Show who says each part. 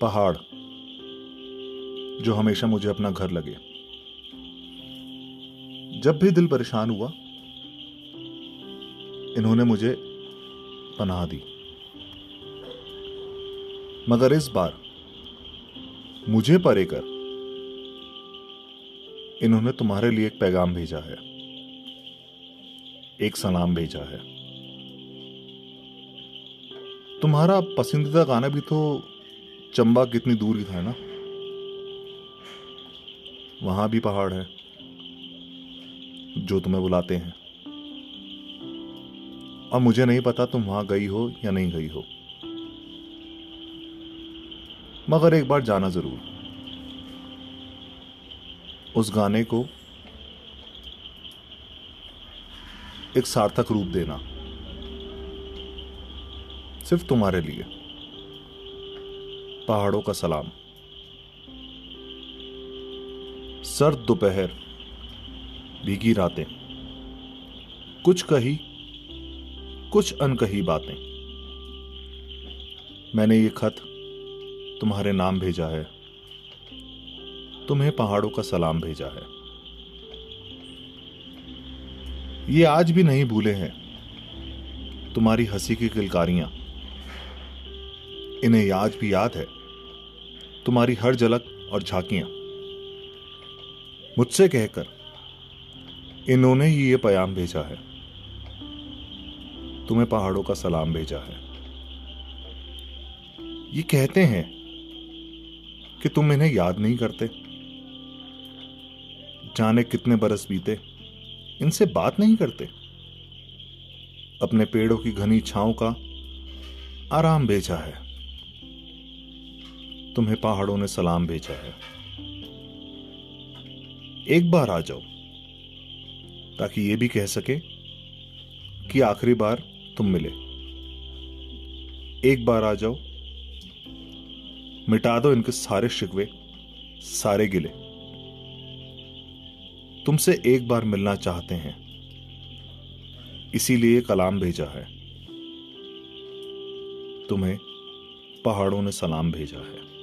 Speaker 1: पहाड़ जो हमेशा मुझे अपना घर लगे। जब भी दिल परेशान हुआ, इन्होंने मुझे पनाह दी। मगर इस बार, मुझे परे कर, इन्होंने तुम्हारे लिए एक पैगाम भेजा है। एक सलाम भेजा है। तुम्हारा पसंदीदा गाना भी तो चंबा कितनी दूर था ना? वहाँ भी पहाड़ है, जो तुम्हें बुलाते हैं। और मुझे नहीं पता तुम वहाँ गई हो या नहीं गई हो। मगर एक बार जाना ज़रूर। उस गाने को एक सार्थक रूप देना, सिर्फ़ तुम्हारे लिए। पहाड़ों का सलाम। सर्द दोपहर, भीगी रातें। कुछ कही, कुछ अनकही बातें। मैंने ये खत तुम्हारे नाम भेजा है। तुम्हें पहाड़ों का सलाम भेजा है। ये आज भी नहीं भूले हैं तुम्हारी हँसी की किलकारियाँ। इन्हें आज भी याद है। तुम्हारी हर झलक और झांकियाँ। मुझसे कहकर, इन्होंने ही ये पयाम भेजा है। तुम्हें पहाड़ों का सलाम भेजा है। ये कहते हैं कि तुम इन्हें याद नहीं करते। जाने कितने बरस बीते, इनसे बात नहीं करते। अपने पेड़ों की घनी छाओं का आराम भेजा है। तुम्हें पहाड़ों ने सलाम भेजा है। एक बार आ जाओ, ताकि ये भी कह सके कि आखिरी बार तुम मिले। एक बार आ जाओ, मिटा दो इनके सारे शिकवे, सारे गिले। तुमसे एक बार मिलना चाहते हैं, इसीलिए कलाम भेजा है। तुम्हें पहाड़ों ने सलाम भेजा है।